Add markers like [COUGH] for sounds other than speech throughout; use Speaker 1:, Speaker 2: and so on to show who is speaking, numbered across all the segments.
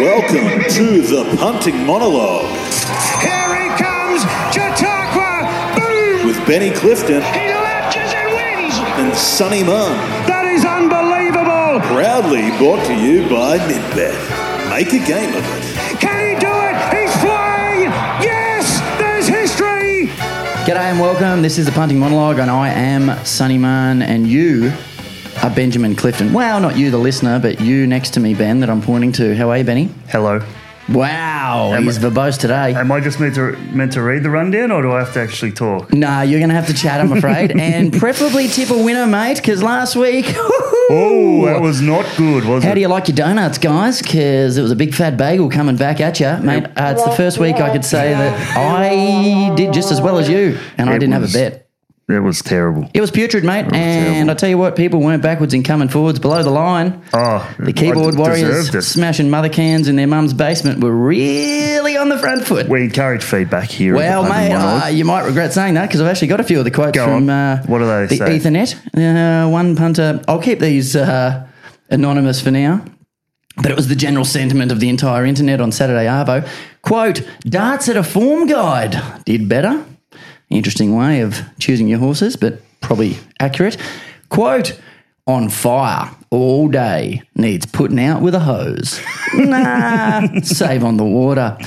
Speaker 1: Welcome to the punting monologue
Speaker 2: Here he comes, Chautauqua! Boom!
Speaker 1: with Benny Clifton
Speaker 2: He latches and wins!
Speaker 1: and Sunny Munn.
Speaker 2: That is unbelievable!
Speaker 1: Proudly brought to you by Mintbet. Make a game of it.
Speaker 2: Can he do it? He's flying! Yes! There's history!
Speaker 3: G'day and welcome. This is the Punting Monologue, and I am Sunny Munn, and you are Benjamin Clifton. Wow, not you, the listener, but you next to me, Ben, that I'm pointing to. How are you, Benny?
Speaker 4: Hello.
Speaker 3: Wow,
Speaker 4: Am
Speaker 3: he's
Speaker 4: I-
Speaker 3: verbose today.
Speaker 4: Am I just meant to meant to read the rundown, or do I have to actually talk?
Speaker 3: Nah, you're going to have to chat, I'm afraid, [LAUGHS] and preferably tip a winner, mate, because last week. [LAUGHS]
Speaker 4: Oh, that was not good, was
Speaker 3: How
Speaker 4: it?
Speaker 3: How do you like your donuts, guys? Because it was a big fat bagel coming back at you, mate. Uh, it's the first week I could say that I did just as well as you, and I didn't have a bet.
Speaker 4: It was terrible.
Speaker 3: It was putrid, mate. And
Speaker 4: terrible.
Speaker 3: I tell you what, people weren't backwards and coming forwards below the line.
Speaker 4: Oh,
Speaker 3: The keyboard warriors smashing mother cans in their mum's basement were really on the front foot.
Speaker 4: We encourage feedback here.
Speaker 3: well, mate, uh, you might regret saying that because I've actually got a few of the quotes
Speaker 4: Go
Speaker 3: from uh,
Speaker 4: What do they
Speaker 3: the
Speaker 4: say?
Speaker 3: Ethernet. Uh, one punter. I'll keep these uh, anonymous for now. But it was the general sentiment of the entire internet on Saturday Arvo. Quote, darts at a form guide. Did better. Interesting way of choosing your horses, but probably accurate. Quote, on fire all day. Needs putting out with a hose. [LAUGHS] nah, save on the water.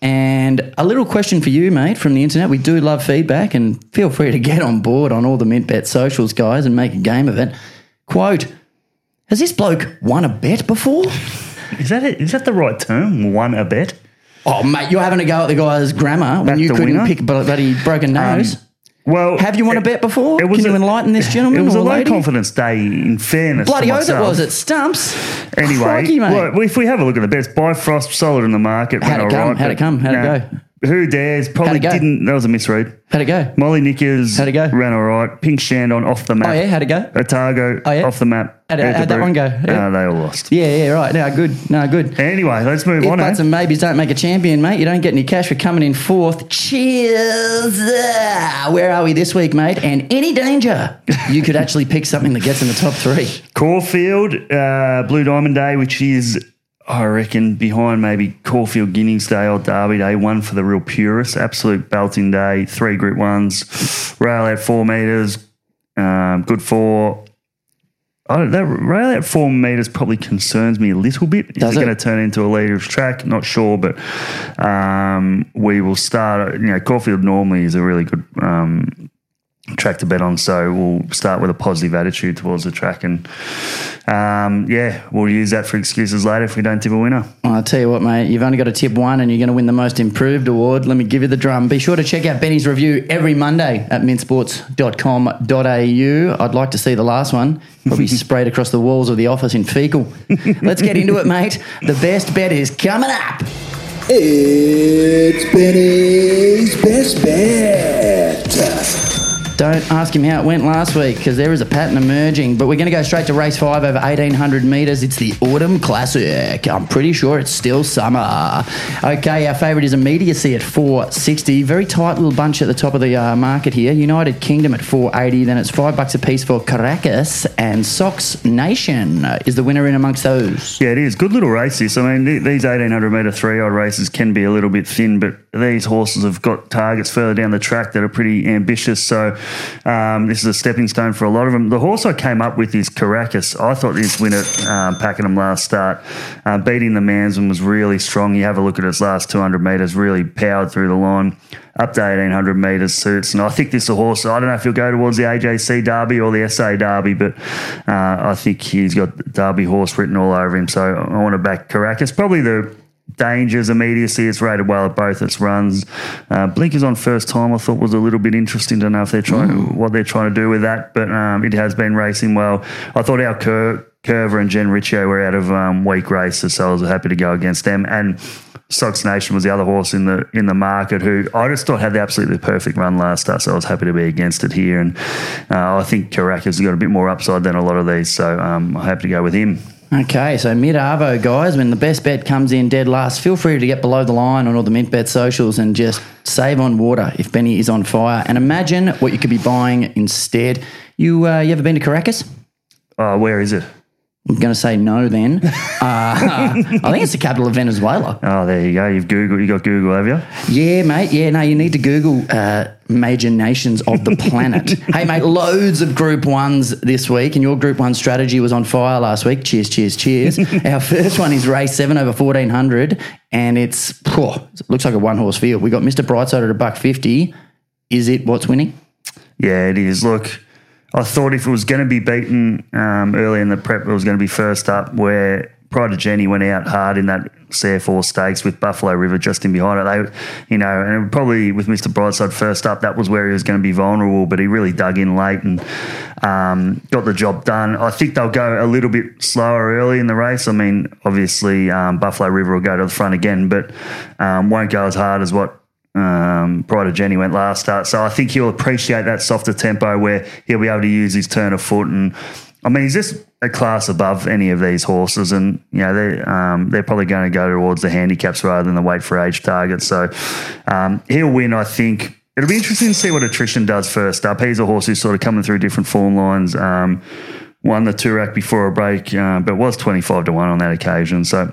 Speaker 3: And a little question for you, mate, from the internet. We do love feedback and feel free to get on board on all the Mintbet socials, guys, and make a game of it. Quote, has this bloke won a bet before?
Speaker 4: is that it? Is that the right term? Won a bet.
Speaker 3: Oh, mate, you're having a go at the guy's grammar when
Speaker 4: Back
Speaker 3: you couldn't
Speaker 4: winner?
Speaker 3: pick a bloody broken um, nose.
Speaker 4: Well,
Speaker 3: Have you won a bet before?
Speaker 4: it was
Speaker 3: Can you
Speaker 4: a-
Speaker 3: enlighten this [LAUGHS] gentleman
Speaker 4: It was a low
Speaker 3: lady?
Speaker 4: confidence day. In fairness,
Speaker 3: Bloody oath it was. It stumps.
Speaker 4: Anyway,
Speaker 3: Crikey, mate.
Speaker 4: well, if we have a look at the bets, Bifrost solid in the market.
Speaker 3: How'd it come?
Speaker 4: right,
Speaker 3: How'd it come? How'd it go?
Speaker 4: Who dares? Probably
Speaker 3: How'd it go?
Speaker 4: didn't. That was a misread.
Speaker 3: How'd it go?
Speaker 4: Molly Nickers
Speaker 3: How'd it go?
Speaker 4: ran all right. Pink Shandon off the map.
Speaker 3: Oh, yeah? How'd it go?
Speaker 4: Otago
Speaker 3: Oh, yeah?
Speaker 4: off the map.
Speaker 3: How'd it- how'd that one go?
Speaker 4: Uh, they all lost.
Speaker 3: Yeah, yeah, right. No, good. No, good.
Speaker 4: Anyway, let's move
Speaker 3: If
Speaker 4: on.
Speaker 3: buts
Speaker 4: eh?
Speaker 3: and maybes don't make a champion, mate, you don't get any cash for coming in fourth. Cheers! Ah, Where are we this week, mate? And any danger, you could actually pick something that gets in the top three. [LAUGHS]
Speaker 4: Caulfield, uh, Blue Diamond Day, which is, I reckon, behind maybe Caulfield Guineas Day or Derby Day, one for the real purists. Absolute belting day, three group ones, rail out four metres, um, good for. I don't, that rail out four metres probably concerns me a little bit.
Speaker 3: Does
Speaker 4: is it,
Speaker 3: it?
Speaker 4: going to turn into a leader's track? Not sure, but um, we will start. You know, Caulfield normally is a really good um, track to bet on. So we'll start with a positive attitude towards the track, and um, yeah, we'll use that for excuses later if we don't tip a winner.
Speaker 3: Well, I'll tell you what, mate, you've only got to tip one and you're going to win the most improved award. Let me give you the drum. Be sure to check out Benny's review every Monday at mintsports.com.au. I'd like to see the last one, probably [LAUGHS] sprayed across the walls of the office in fecal. [LAUGHS] Let's get into it, mate. The best bet is coming up.
Speaker 1: It's Benny's Best Bet.
Speaker 3: Don't ask him how it went last week because there is a pattern emerging. But we're going to go straight to race five over 1800 metres. It's the Autumn Classic. I'm pretty sure it's still summer. Okay, our favourite is Immediacy at 460. Very tight little bunch at the top of the uh, market here. United Kingdom at 480. Then it's five bucks a piece for Caracas. And Sox Nation uh, is the winner in amongst those.
Speaker 4: Yeah, it is good little race. This, I mean, th- these eighteen hundred metre three odd races can be a little bit thin, but these horses have got targets further down the track that are pretty ambitious. So um, this is a stepping stone for a lot of them. The horse I came up with is Caracas. I thought this winner um, Pakenham last start, uh, beating the Mansman was really strong. You have a look at its last two hundred metres, really powered through the line. Up to 1800 metres suits. And I think this is a horse, I don't know if he'll go towards the AJC Derby or the SA Derby, but uh, I think he's got Derby horse written all over him. So I want to back Caracas. Probably the dangers, immediacy. It's rated well at both its runs. Uh, Blinkers on first time, I thought was a little bit interesting to know if they're trying what they're trying to do with that. But um, it has been racing well. I thought our cur- Curver and Jen Riccio were out of um, weak races, so I was happy to go against them. And Sox Nation was the other horse in the in the market who I just thought had the absolutely perfect run last start, so I was happy to be against it here. And uh, I think Caracas has got a bit more upside than a lot of these, so um, I'm happy to go with him.
Speaker 3: Okay, so mid Arvo, guys, when the best bet comes in dead last, feel free to get below the line on all the mint bet socials and just save on water if Benny is on fire. And imagine what you could be buying instead. You uh, you ever been to Caracas?
Speaker 4: Oh, where is it?
Speaker 3: I'm going to say no then. [LAUGHS] Uh, I think it's the capital of Venezuela.
Speaker 4: Oh, there you go. You've Google. You got Google, have you?
Speaker 3: Yeah, mate. Yeah, no, you need to Google uh, major nations of the planet. [LAUGHS] hey, mate, loads of Group Ones this week, and your Group One strategy was on fire last week. Cheers, cheers, cheers. [LAUGHS] Our first one is race seven over fourteen hundred, and it's phew, it looks like a one horse field. We got Mister Brightside at a buck fifty. Is it what's winning?
Speaker 4: Yeah, it is. Look, I thought if it was going to be beaten um, early in the prep, it was going to be first up. Where Pride of Jenni went out hard in that CF Orr stakes with Buffalo River just in behind it. They, you know, and probably with Mr. Brightside first up, that was where he was going to be vulnerable, but he really dug in late and um, got the job done. I think they'll go a little bit slower early in the race. I mean, obviously, um, Buffalo River will go to the front again, but um, won't go as hard as what um, of Jenni went last start. So I think he'll appreciate that softer tempo where he'll be able to use his turn of foot. And I mean, he's just a class above any of these horses. And, you know, they're, um, they're probably going to go towards the handicaps rather than the weight for age target. So um, he'll win, I think. It'll be interesting to see what attrition does first up. He's a horse who's sort of coming through different form lines. Um, won the Toorak before a break, uh, but was 25 to 1 on that occasion. So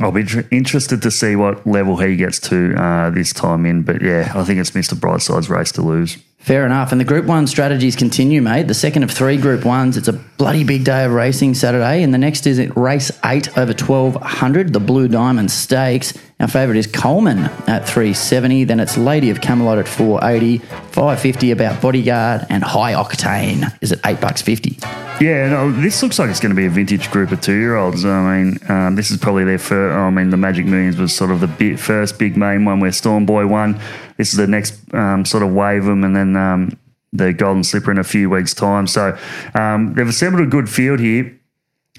Speaker 4: I'll be tr- interested to see what level he gets to uh, this time in. But yeah, I think it's Mr. Brightside's race to lose.
Speaker 3: Fair enough. And the Group One strategies continue, mate. The second of three Group Ones. It's a bloody big day of racing Saturday. And the next is at race eight over 1200, the Blue Diamond Stakes. Our favourite is Coleman at 370. Then it's Lady of Camelot at 480, 550 about Bodyguard, and High Octane is at eight bucks fifty.
Speaker 4: Yeah, no, this looks like it's going to be a vintage group of two-year-olds. I mean, um, this is probably their first. I mean, the Magic Millions was sort of the big, first big main one where Storm Boy won. This is the next um, sort of wave of them, and then um, the Golden Slipper in a few weeks' time. So um, they've assembled a good field here.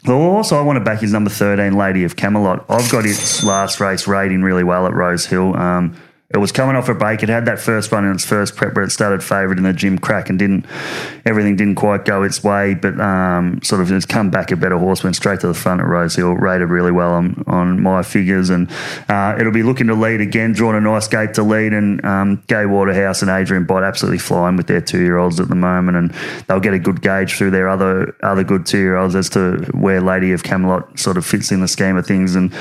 Speaker 4: Also, I want to back his number 13, Lady of Camelot. I've got his last race rating really well at Rose Hill. Um, it was coming off a break. It had that first run in its first prep where it started favourite in the Gimcrack and didn't everything didn't quite go its way, but um, sort of has come back a better horse, went straight to the front at Rose Hill, rated really well on, on my figures, and uh, it'll be looking to lead again, drawn a nice gate to lead, and um, Gai Waterhouse and Adrian Bott absolutely flying with their two year olds at the moment, and they'll get a good gauge through their other other good two year olds as to where Lady of Camelot sort of fits in the scheme of things, and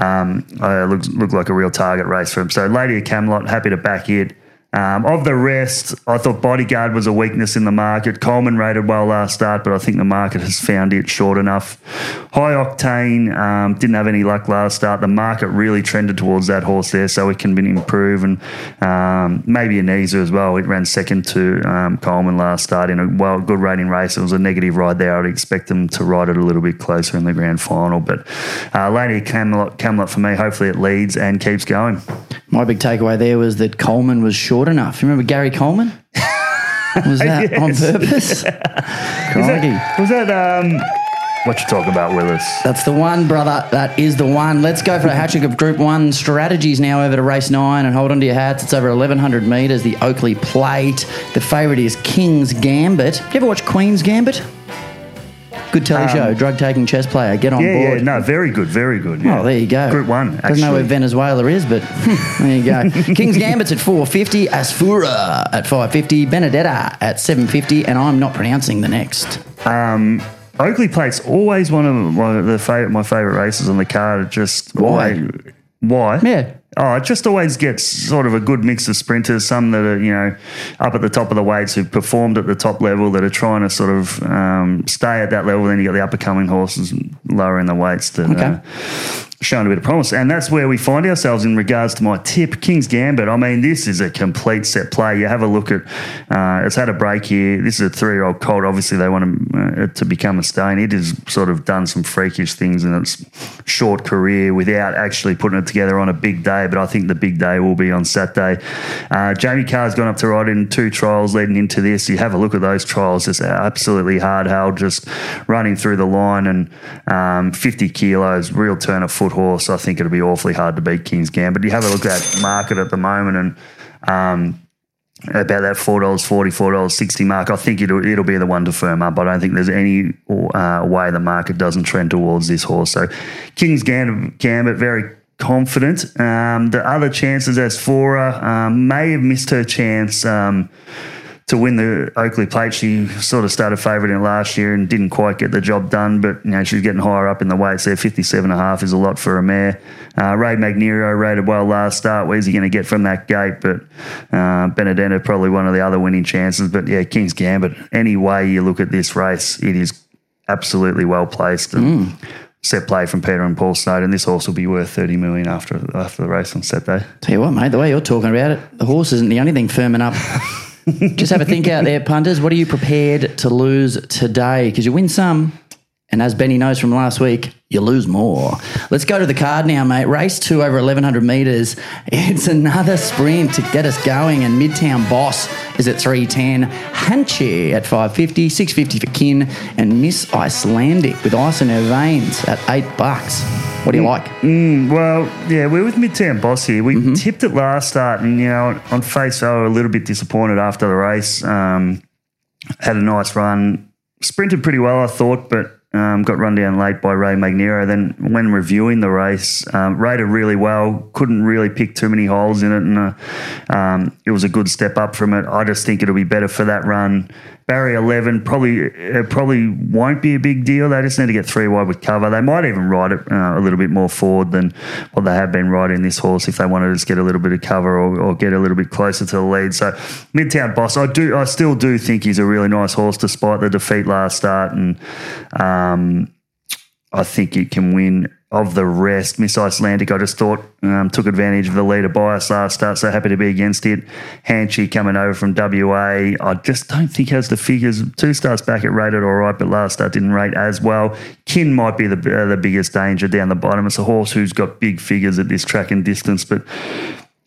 Speaker 4: um, uh, looks look like a real target race for him. So Lady of Camelot, happy to back it. Um, of the rest, I thought Bodyguard was a weakness in the market. Coleman rated well last start, but I think the market has found it short enough. High Octane um, didn't have any luck last start. The market really trended towards that horse there, so it can improve. And um, maybe Anisa as well. It ran second to um, Coleman last start in a well good rating race. It was a negative ride there. I'd expect them to ride it a little bit closer in the grand final. But uh, Lady Camelot, Camelot for me, hopefully it leads and keeps going.
Speaker 3: My big takeaway there was that Coleman was short enough. You remember Gary Coleman? Was [LAUGHS] that on
Speaker 4: Yes.
Speaker 3: purpose? [LAUGHS] Crikey.
Speaker 4: Was that um, what you talk about, Willis?
Speaker 3: That's the one, brother. That is the one. Let's go for a hat trick of Group 1 strategies now over to race 9 and hold on to your hats. It's over 1,100 metres, the Oakleigh Plate. The favourite is King's Gambit. You ever watch Queen's Gambit? Good telly show, drug taking chess player. Get on
Speaker 4: Um, Yeah,
Speaker 3: board.
Speaker 4: yeah, no, very good, very good. Yeah.
Speaker 3: Oh, there you go.
Speaker 4: Group one,
Speaker 3: I don't know where. Venezuela is, but [LAUGHS] there you go. [LAUGHS] King's Gambit's at 450, Asfoora at 550, Benedetta at 750, and I'm not pronouncing the next.
Speaker 4: Um, Oakleigh Plate's always one of my, the favorite, my favorite races on the card. Just
Speaker 3: Why?
Speaker 4: why?
Speaker 3: Yeah.
Speaker 4: Oh, it just always gets sort of a good mix of sprinters. Some that are you know up at the top of the weights who've performed at the top level that are trying to sort of um, stay at that level. Then you got the up and coming horses lower in the weights that.
Speaker 3: Okay.
Speaker 4: Uh, Showing a bit of promise, and that's where we find ourselves in regards to my tip, King's Gambit. I mean, this is a complete set play. You have a look at uh, it's had a break here. This is a three-year-old colt. Obviously, they want uh, it to become a stone. It has sort of done some freakish things in its short career without actually putting it together on a big day. But I think the big day will be on Saturday. Uh, Jamie Kah's gone up to ride in two trials leading into this. You have a look at those trials; just absolutely hard held, just running through the line and um, 50 kilos, real turn of foot horse. I think it'll be awfully hard to beat King's Gambit. You have a look at that market at the moment and. Um, about that four dollars forty, four dollars sixty mark. I think it'll it'll be the one to firm up. I don't think there's any uh, way the market doesn't trend towards this horse. So King's Gambit, Gambit very confident. Um, the other chances Asfoora um, may have missed her chance. Um, to win the Oakleigh Plate. She sort of started favourite in last year and didn't quite get the job done, but you know she's getting higher up in the weights there. Fifty-seven and a half is a lot for a mare. Uh, Ray Magniero rated well last start. Where's he going to get from that gate? But uh, Benedetta probably one of the other winning chances. But yeah, King's Gambit. Any way you look at this race, it is absolutely well placed and. Set play from Peter and Paul Snowden. This horse will be worth thirty million after after the race on Saturday.
Speaker 3: Tell you what, mate, the way you're talking about it, the horse isn't the only thing firming up. [LAUGHS] Just have a think out there, punters. What are you prepared to lose today? Because you win some, and as Benny knows from last week, you lose more. Let's go to the card now, mate. Race two over 1,100 metres. It's another sprint to get us going, and Midtown Boss is at 310. Hanchi at 550, 650 for Kin, and Miss Icelandic with ice in her veins at eight bucks. What do you like?
Speaker 4: Well, yeah, we're with Midtown Boss here. We tipped it last start, and you know, on face I was a little bit disappointed after the race. Um, had a nice run, sprinted pretty well, I thought, but um, got run down late by Ray Magniero. Then, when reviewing the race, um, rated really well. Couldn't really pick too many holes in it, and uh, um, it was a good step up from it. I just think it'll be better for that run. Barry eleven probably it probably won't be a big deal. They just need to get three wide with cover. They might even ride it uh, a little bit more forward than what they have been riding this horse if they want to just get a little bit of cover or, or get a little bit closer to the lead. So Midtown Boss, I do I still do think he's a really nice horse despite the defeat last start, and um, I think it can win. Of the rest, Miss Icelandic, I just thought um, took advantage of the leader bias last start, so happy to be against it. Hanchi coming over from WA, I just don't think has the figures. Two starts back, it rated all right, but last start didn't rate as well. Kin might be the uh, the biggest danger down the bottom. It's a horse who's got big figures at this track and distance, but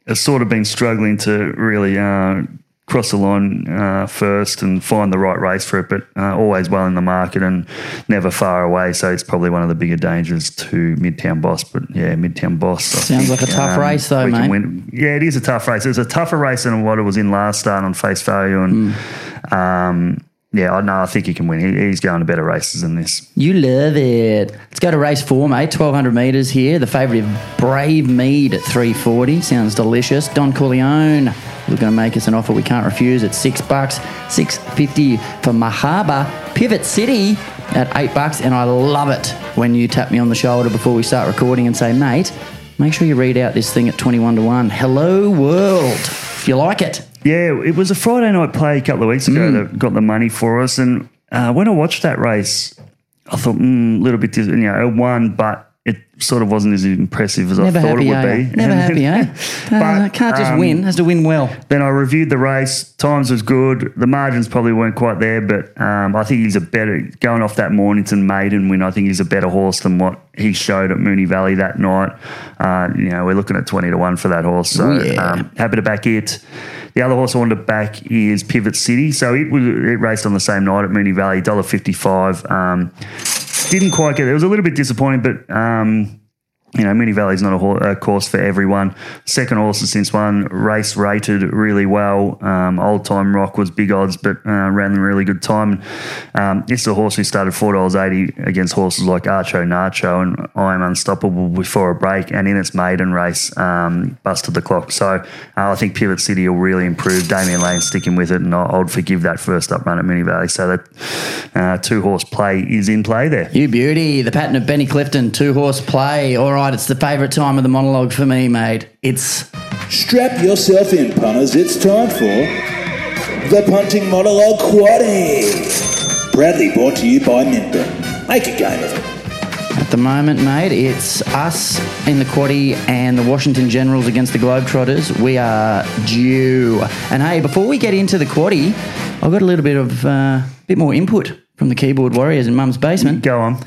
Speaker 4: has sort of been struggling to really uh, cross the line uh, first and find the right race for it, but uh, always well in the market and never far away. So it's probably one of the bigger dangers to Midtown Boss. But yeah, Midtown Boss. I
Speaker 3: Sounds
Speaker 4: think,
Speaker 3: like a tough race though, mate.
Speaker 4: win. Yeah, it is a tough race. It was a tougher race than what it was in last start on face value. And
Speaker 3: Hmm.
Speaker 4: um, yeah, I know. I think he can win. He, he's going to better races than this.
Speaker 3: You love it. Let's go to race four, mate. 1200 metres here. The favourite of Brave Mead at 340. Sounds delicious. Don Corleone. We're going to make us an offer we can't refuse at six bucks. 650 for Mahaba. Pivot City at eight bucks. And I love it when you tap me on the shoulder before we start recording and say, mate, make sure you read out this thing at 21 to 1. Hello, world. If you like it.
Speaker 4: Yeah, it was a Friday night play a couple of weeks ago
Speaker 3: Mm.
Speaker 4: that got the money for us. And uh, when I watched that race, I thought, mm, a little bit, you know, it won, but it sort of wasn't as impressive as
Speaker 3: Never
Speaker 4: I thought
Speaker 3: happy,
Speaker 4: it would
Speaker 3: eh?
Speaker 4: be.
Speaker 3: Never happy, eh? [LAUGHS] Uh, can't just
Speaker 4: um,
Speaker 3: win. Has to win well.
Speaker 4: Then I reviewed the race. Times was good. The margins probably weren't quite there, but um, I think he's a better going off that Mornington maiden win. I think he's a better horse than what he showed at Moonee Valley that night. Uh, you know, we're looking at twenty to one for that horse. So
Speaker 3: yeah.
Speaker 4: um, happy to back it. The other horse I wanted to back is Pivot City. So it was it raced on the same night at Moonee Valley, dollar fifty five. Um, didn't quite get it. It was a little bit disappointing, but. Um, you know, Moonee Valley's not a, ho- a course for everyone. Second horses since one race rated really well. Um, Old Time Rock was big odds, but uh, ran a really good time. Um, is a horse who started four dollars eighty against horses like Archo Nacho and I Am Unstoppable before a break, and in its maiden race, um, busted the clock. So uh, I think Pivot City will really improve. Damian Lane sticking with it, and I- I'd forgive that first up run at Moonee Valley. So that uh, two horse play is in play there.
Speaker 3: You beauty, the pattern of Benny Clifton, two horse play. All right, it's the favourite time of the monologue for me, mate. It's
Speaker 1: Strap yourself in, punters. It's time for the Punting Monologue Quaddy. Proudly brought to you by Mintbet. Make a game of it.
Speaker 3: at the moment, mate. It's us in the quaddy and the Washington Generals against the Globetrotters. We are due. And hey, before we get into the quaddy, I've got a little bit of uh, bit more input from the keyboard warriors in Mum's basement.
Speaker 4: Go on.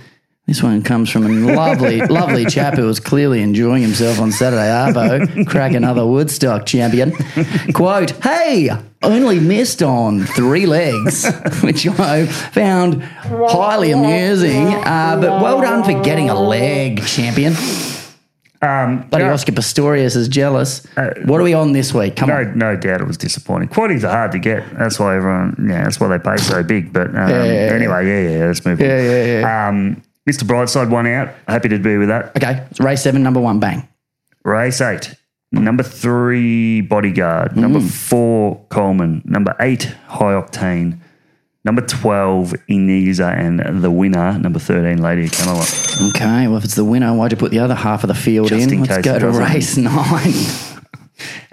Speaker 3: This one comes from a lovely, [LAUGHS] lovely chap who was clearly enjoying himself on Saturday Arvo, crack another Woodstock champion. Quote, hey, only missed on three legs, [LAUGHS] which I found highly amusing. Uh, but well done for getting a leg, champion.
Speaker 4: Um,
Speaker 3: Buddy
Speaker 4: no-
Speaker 3: Oscar Pistorius is jealous. what are we on this week? Come
Speaker 4: No,
Speaker 3: on.
Speaker 4: no doubt it was disappointing. Quaddies are hard to get. That's why everyone, yeah, that's why they pay so big. But um,
Speaker 3: yeah, yeah.
Speaker 4: anyway, yeah, yeah, let's move on.
Speaker 3: Yeah, yeah, yeah.
Speaker 4: Um, Mr. Brightside one out. Happy to be with that.
Speaker 3: Okay, it's race seven, number one, bang.
Speaker 4: Race eight. Number three, Bodyguard. Number four, Coleman. Number eight, High Octane. Number 12, Iniza. And the winner, number 13, Lady Camelot.
Speaker 3: Okay, well, if it's the winner, why'd you put the other half of the field
Speaker 4: Just
Speaker 3: in?
Speaker 4: in
Speaker 3: Let's go to race [LAUGHS] nine.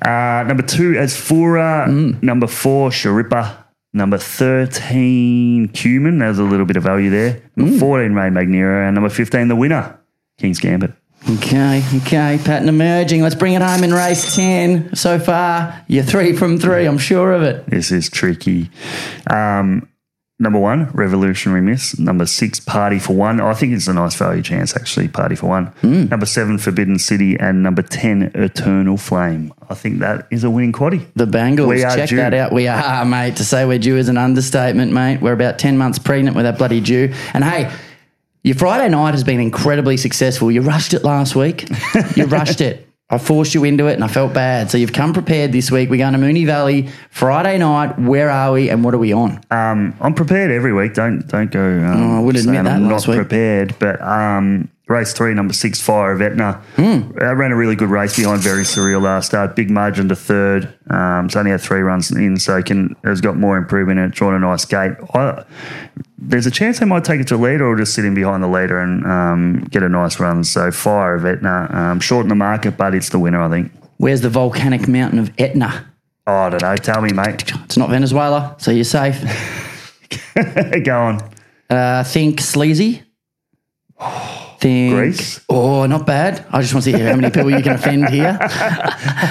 Speaker 4: Uh, number two, Asfoora. Number four, Sharippa. Number 13, Cumin. There's a little bit of value there. Number 14, Ray Magnera. And number 15, the winner, King's Gambit.
Speaker 3: Okay, okay, pattern emerging. Let's bring it home in race 10. So far, you're three from three, I'm sure of it.
Speaker 4: This is tricky. Um, number one, Revolutionary Miss. Number six, Party for One. Oh, I think it's a nice value chance, actually, Party for One. Hmm. Number seven, Forbidden City. And number 10, Eternal Flame. I think that is a winning quaddy.
Speaker 3: The Bengals,
Speaker 4: We are
Speaker 3: check
Speaker 4: due.
Speaker 3: that out. We are, mate. To say we're due is an understatement, mate. We're about 10 months pregnant with that bloody due. And hey, your Friday night has been incredibly successful. You rushed it last week. You rushed it. [LAUGHS] I forced you into it and I felt bad. So you've come prepared this week. We're going to Moonee Valley Friday night. Where are we and what are we on?
Speaker 4: Um, I'm prepared every week. Don't don't go. Um,
Speaker 3: Oh, I would admit that
Speaker 4: I'm not
Speaker 3: week.
Speaker 4: prepared, but um, race three, number six, Fire of Etna.
Speaker 3: Hmm.
Speaker 4: I ran a really good race behind Very Surreal last start. Big margin to third. Um, it's only had three runs in, so can has got more improvement in it. Drawn a nice gate. I, there's a chance they might take it to a leader or just sit in behind the leader and um, get a nice run. So Fire of Etna, um, short in the market, but it's the winner, I think.
Speaker 3: Where's the volcanic mountain of Etna?
Speaker 4: Oh, I don't know. Tell me, mate. [LAUGHS]
Speaker 3: It's not Venezuela, so you're safe. [LAUGHS]
Speaker 4: Go on.
Speaker 3: Uh, think sleazy. Think
Speaker 4: Greece?
Speaker 3: Oh, not bad. I just want to see how many people you can offend here. [LAUGHS]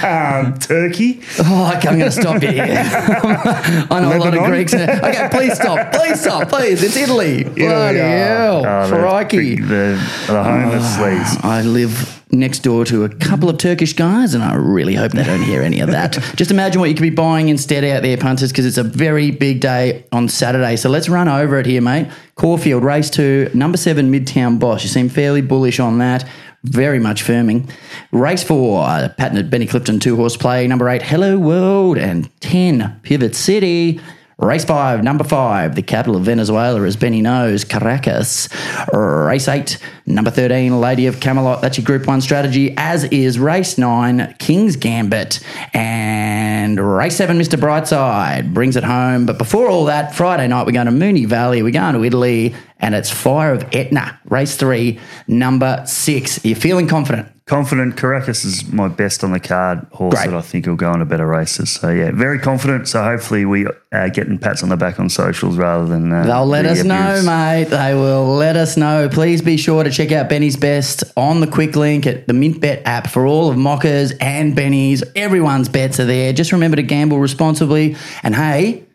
Speaker 4: Um, Turkey.
Speaker 3: Oh, okay, I'm going to stop you here. [LAUGHS] I know a lot of Greeks. Okay, please stop. Please stop. Please. It's Italy. Bloody hell.
Speaker 4: Oh, the-
Speaker 3: Crikey.
Speaker 4: The, the home of sleaze.
Speaker 3: I live next door to a couple of Turkish guys, and I really hope they don't hear any of that. [LAUGHS] Just imagine what you could be buying instead out there, punters, because it's a very big day on Saturday. So let's run over it here, mate. Caulfield, race two, number seven, Midtown Boss. You seem fairly bullish on that. Very much firming. Race four, patented Benny Clifton two horse play. Number eight, Hello World, and 10, Pivot City. Race five, number five, the capital of Venezuela, as Benny knows, Caracas. Race eight, number 13, Lady of Camelot. That's your Group One strategy, as is race nine, King's Gambit. And race seven, Mr. Brightside, brings it home. But before all that, Friday night, we're going to Moonee Valley, we're going to Italy, and it's Fire of Etna. Race three, number six. Are you feeling confident?
Speaker 4: Confident. Caracas is my best on the card horse
Speaker 3: Great.
Speaker 4: that I think will go into better races. So yeah, very confident. So hopefully we are getting pats on the back on socials rather than uh,
Speaker 3: They'll let us know, mate. They will let us know. Please be sure to check out Benny's Best on the quick link at the Mint Bet app for all of Mockers and Benny's. Everyone's bets are there. Just remember to gamble responsibly. And hey,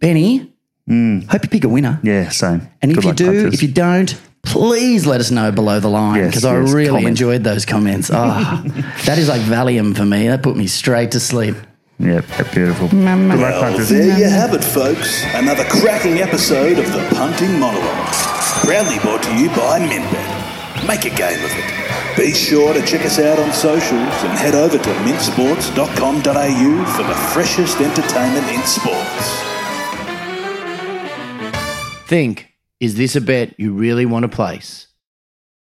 Speaker 3: Benny, hope you pick a winner.
Speaker 4: Yeah, same.
Speaker 3: And if you do, if you don't, please let us know below the line
Speaker 4: Yes,
Speaker 3: because I
Speaker 4: yes,
Speaker 3: really
Speaker 4: comment.
Speaker 3: enjoyed those comments. Oh, [LAUGHS] that is like Valium for me. That put me straight to sleep.
Speaker 4: Yep, yeah, beautiful. Good
Speaker 1: Well, there you have it, folks. Another cracking episode of the Punting Monologue. Proudly brought to you by Mintbet. Make a game of it. Be sure to check us out on socials and head over to mintsports.com.au for the freshest entertainment in sports.
Speaker 3: Think, is this a bet you really want to place?